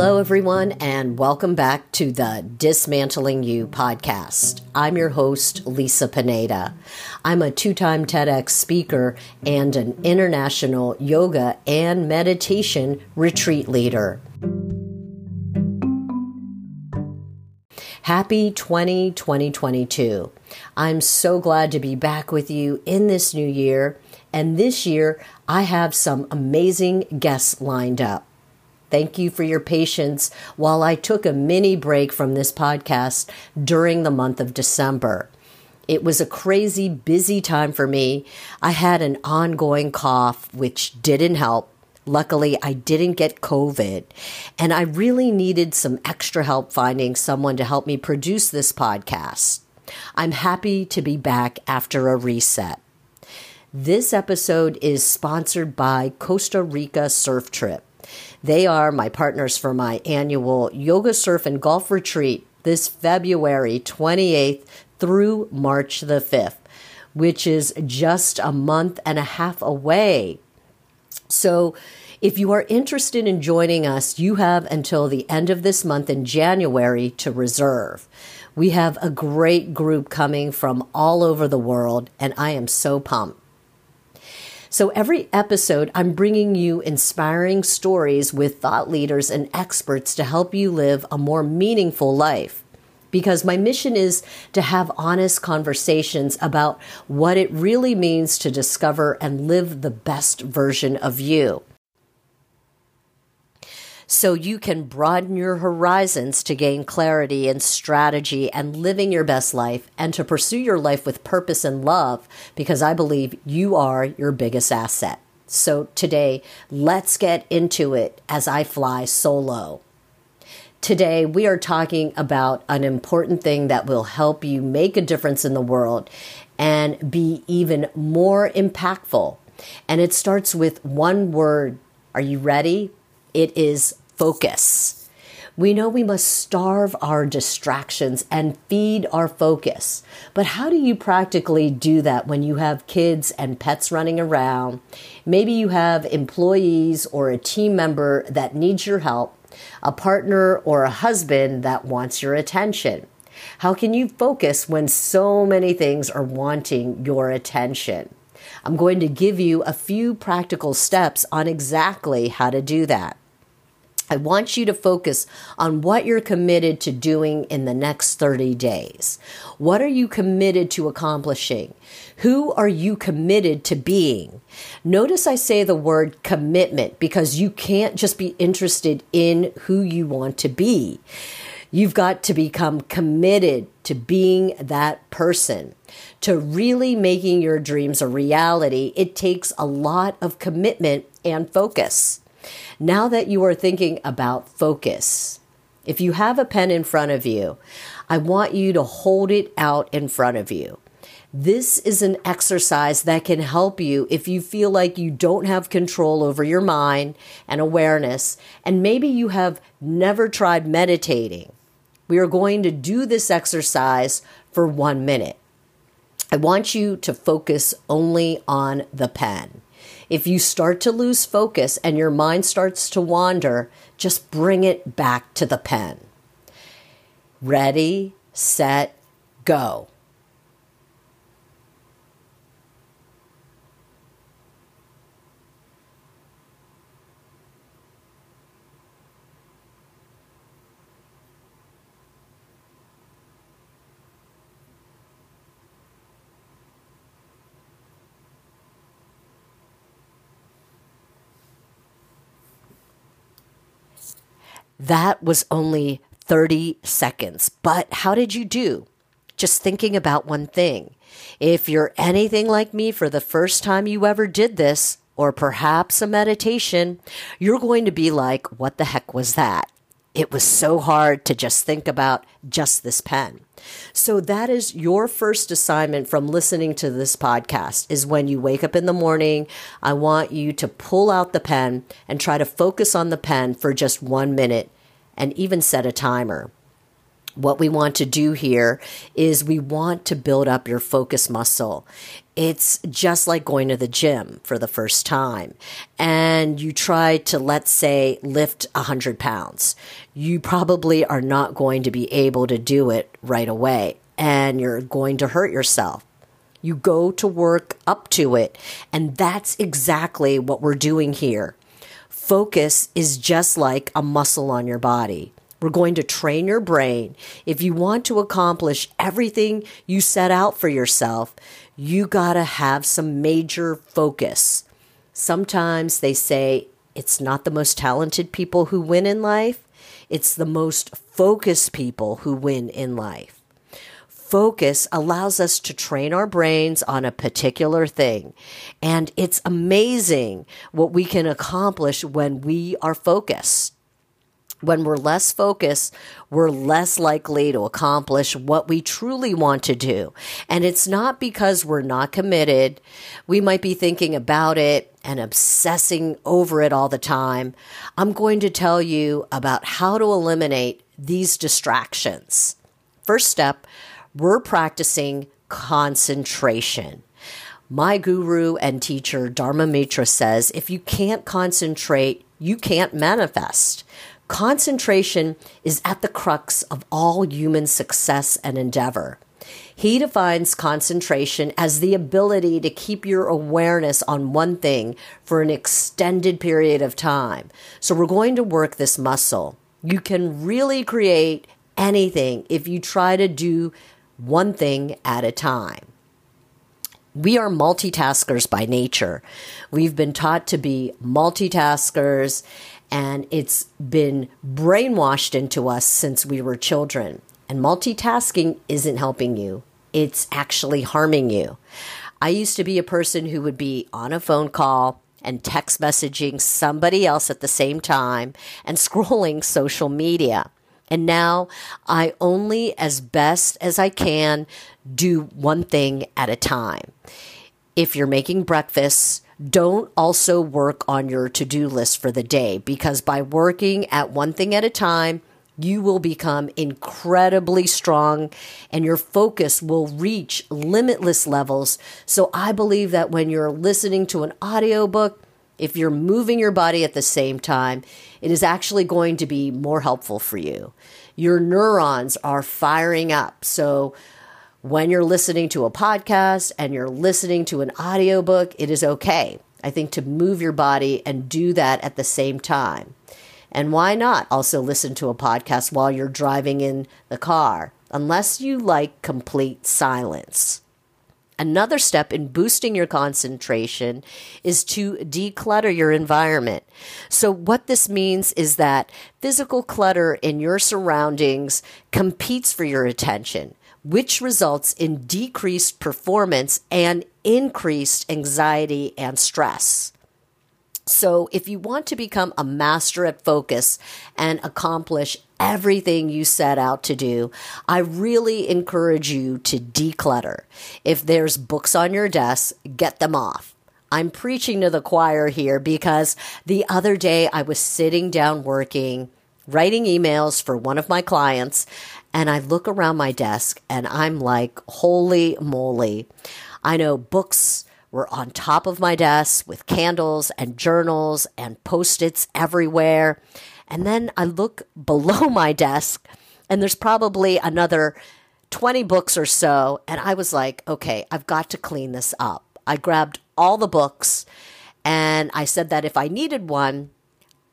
Hello, everyone, and welcome back to the Dismantling You podcast. I'm your host, Lisa Pineda. I'm a two time TEDx speaker and an international yoga and meditation retreat leader. Happy 20 2022. I'm so glad to be back with you in this new year. And this year, I have some amazing guests lined up. Thank you for your patience while I took a mini break from this podcast during the month of December. It was a crazy busy time for me. I had an ongoing cough, which didn't help. Luckily, I didn't get COVID, and I really needed some extra help finding someone to help me produce this podcast. I'm happy to be back after a reset. This episode is sponsored by Costa Rica Surf Trip. They are my partners for my annual yoga, surf, and golf retreat this February 28th through March the 5th, which is just a month and a half away. So, if you are interested in joining us, you have until the end of this month in January to reserve. We have a great group coming from all over the world, and I am so pumped. So every episode, I'm bringing you inspiring stories with thought leaders and experts to help you live a more meaningful life. Because my mission is to have honest conversations about what it really means to discover and live the best version of you so you can broaden your horizons to gain clarity and strategy and living your best life and to pursue your life with purpose and love because I believe you are your biggest asset. So today, let's get into it as I fly solo. Today, we are talking about an important thing that will help you make a difference in the world and be even more impactful. And it starts with one word. Are you ready? It is focus. We know we must starve our distractions and feed our focus. But how do you practically do that when you have kids and pets running around? Maybe you have employees or a team member that needs your help, a partner or a husband that wants your attention. How can you focus when so many things are wanting your attention? I'm going to give you a few practical steps on exactly how to do that. I want you to focus on what you're committed to doing in the next 30 days. What are you committed to accomplishing? Who are you committed to being? Notice I say the word commitment because you can't just be interested in who you want to be. You've got to become committed to being that person, to really making your dreams a reality. It takes a lot of commitment and focus. Now that you are thinking about focus, if you have a pen in front of you, I want you to hold it out in front of you. This is an exercise that can help you if you feel like you don't have control over your mind and awareness, and maybe you have never tried meditating. We are going to do this exercise for one minute. I want you to focus only on the pen. If you start to lose focus and your mind starts to wander, just bring it back to the pen. Ready, set, go. That was only 30 seconds. But how did you do? Just thinking about one thing. If you're anything like me for the first time you ever did this, or perhaps a meditation, you're going to be like, what the heck was that? It was so hard to just think about just this pen. So that is your first assignment from listening to this podcast is when you wake up in the morning, I want you to pull out the pen and try to focus on the pen for just 1 minute and even set a timer. what we want to do here is we want to build up your focus muscle. It's just like going to the gym for the first time and you try to, let's say, lift 100 pounds. You probably are not going to be able to do it right away and you're going to hurt yourself. You go to work up to it. And that's exactly what we're doing here. Focus is just like a muscle on your body. We're going to train your brain. If you want to accomplish everything you set out for yourself, you got to have some major focus. Sometimes they say it's not the most talented people who win in life, it's the most focused people who win in life focus allows us to train our brains on a particular thing. And it's amazing what we can accomplish when we are focused. When we're less focused, we're less likely to accomplish what we truly want to do. And it's not because we're not committed. We might be thinking about it and obsessing over it all the time. I'm going to tell you about how to eliminate these distractions. First step, we're practicing concentration. My guru and teacher, Dharma Mitra, says if you can't concentrate, you can't manifest. Concentration is at the crux of all human success and endeavor. He defines concentration as the ability to keep your awareness on one thing for an extended period of time. So, we're going to work this muscle. You can really create anything if you try to do one thing at a time. We are multitaskers by nature. We've been taught to be multitaskers, and it's been brainwashed into us since we were children. And multitasking isn't helping you, it's actually harming you. I used to be a person who would be on a phone call and text messaging somebody else at the same time and scrolling social media. And now I only, as best as I can, do one thing at a time. If you're making breakfast, don't also work on your to do list for the day because by working at one thing at a time, you will become incredibly strong and your focus will reach limitless levels. So I believe that when you're listening to an audiobook, if you're moving your body at the same time, it is actually going to be more helpful for you. Your neurons are firing up. So when you're listening to a podcast and you're listening to an audiobook, it is okay. I think to move your body and do that at the same time. And why not also listen to a podcast while you're driving in the car, unless you like complete silence? Another step in boosting your concentration is to declutter your environment. So, what this means is that physical clutter in your surroundings competes for your attention, which results in decreased performance and increased anxiety and stress. So, if you want to become a master at focus and accomplish everything you set out to do, I really encourage you to declutter. If there's books on your desk, get them off. I'm preaching to the choir here because the other day I was sitting down working, writing emails for one of my clients, and I look around my desk and I'm like, holy moly. I know books were on top of my desk with candles and journals and post its everywhere. And then I look below my desk and there's probably another 20 books or so. And I was like, okay, I've got to clean this up. I grabbed all the books and I said that if I needed one,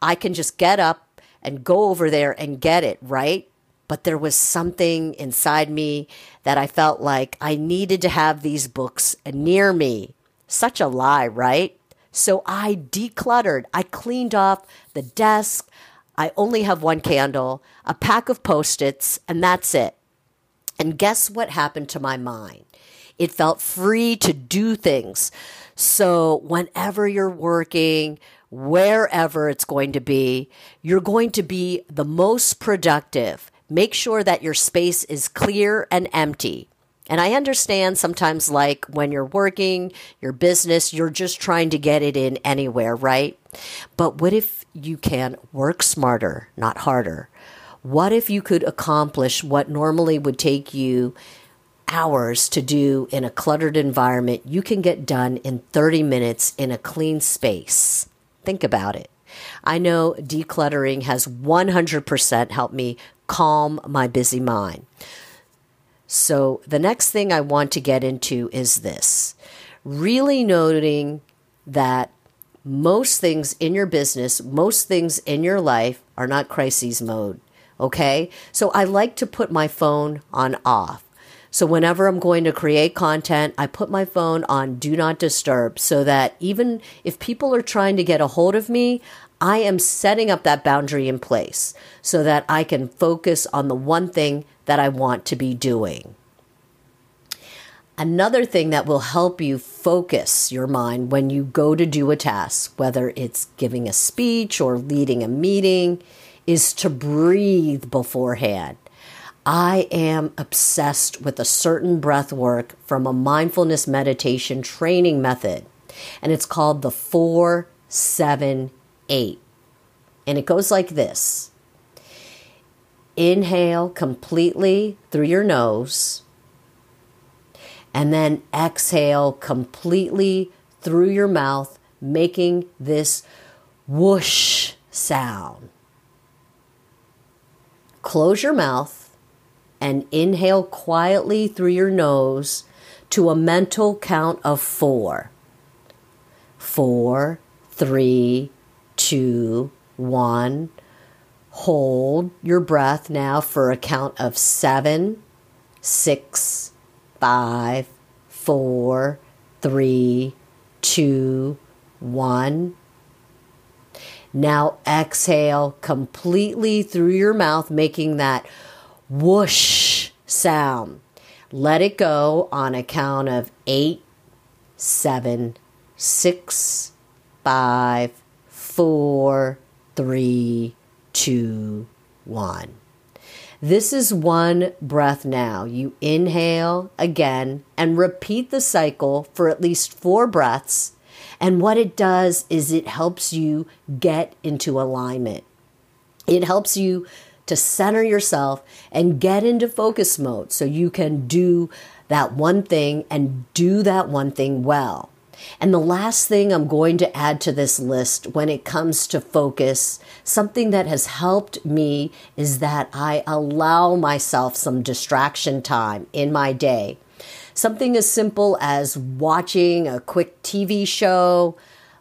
I can just get up and go over there and get it, right? But there was something inside me that I felt like I needed to have these books near me. Such a lie, right? So I decluttered. I cleaned off the desk. I only have one candle, a pack of post its, and that's it. And guess what happened to my mind? It felt free to do things. So, whenever you're working, wherever it's going to be, you're going to be the most productive. Make sure that your space is clear and empty. And I understand sometimes, like when you're working your business, you're just trying to get it in anywhere, right? But what if you can work smarter, not harder? What if you could accomplish what normally would take you hours to do in a cluttered environment? You can get done in 30 minutes in a clean space. Think about it. I know decluttering has 100% helped me calm my busy mind. So, the next thing I want to get into is this really noting that most things in your business, most things in your life are not crises mode. Okay. So, I like to put my phone on off. So, whenever I'm going to create content, I put my phone on do not disturb so that even if people are trying to get a hold of me, I am setting up that boundary in place so that I can focus on the one thing that I want to be doing. Another thing that will help you focus your mind when you go to do a task, whether it's giving a speech or leading a meeting, is to breathe beforehand. I am obsessed with a certain breath work from a mindfulness meditation training method, and it's called the 478. And it goes like this Inhale completely through your nose, and then exhale completely through your mouth, making this whoosh sound. Close your mouth and inhale quietly through your nose to a mental count of four. Four, three, two, one. Hold your breath now for a count of seven, six, five, four, three, two, one. Now exhale completely through your mouth, making that whoosh sound. Let it go on a count of eight, seven, six, five, four, three, two, one. This is one breath now. You inhale again and repeat the cycle for at least four breaths. And what it does is it helps you get into alignment. It helps you to center yourself and get into focus mode so you can do that one thing and do that one thing well. And the last thing I'm going to add to this list when it comes to focus, something that has helped me is that I allow myself some distraction time in my day. Something as simple as watching a quick TV show,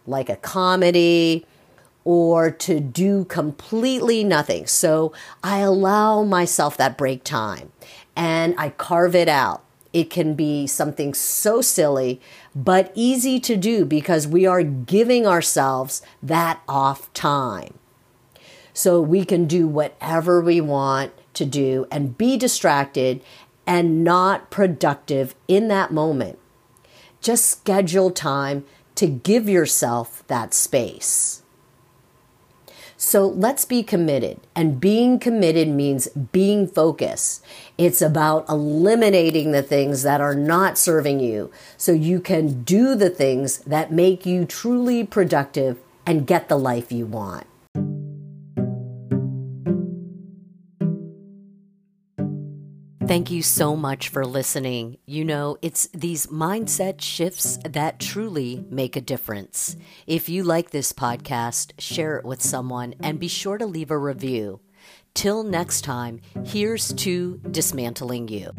like a comedy, or to do completely nothing. So I allow myself that break time and I carve it out. It can be something so silly, but easy to do because we are giving ourselves that off time. So we can do whatever we want to do and be distracted and not productive in that moment. Just schedule time to give yourself that space. So let's be committed. And being committed means being focused. It's about eliminating the things that are not serving you so you can do the things that make you truly productive and get the life you want. Thank you so much for listening. You know, it's these mindset shifts that truly make a difference. If you like this podcast, share it with someone and be sure to leave a review. Till next time, here's to dismantling you.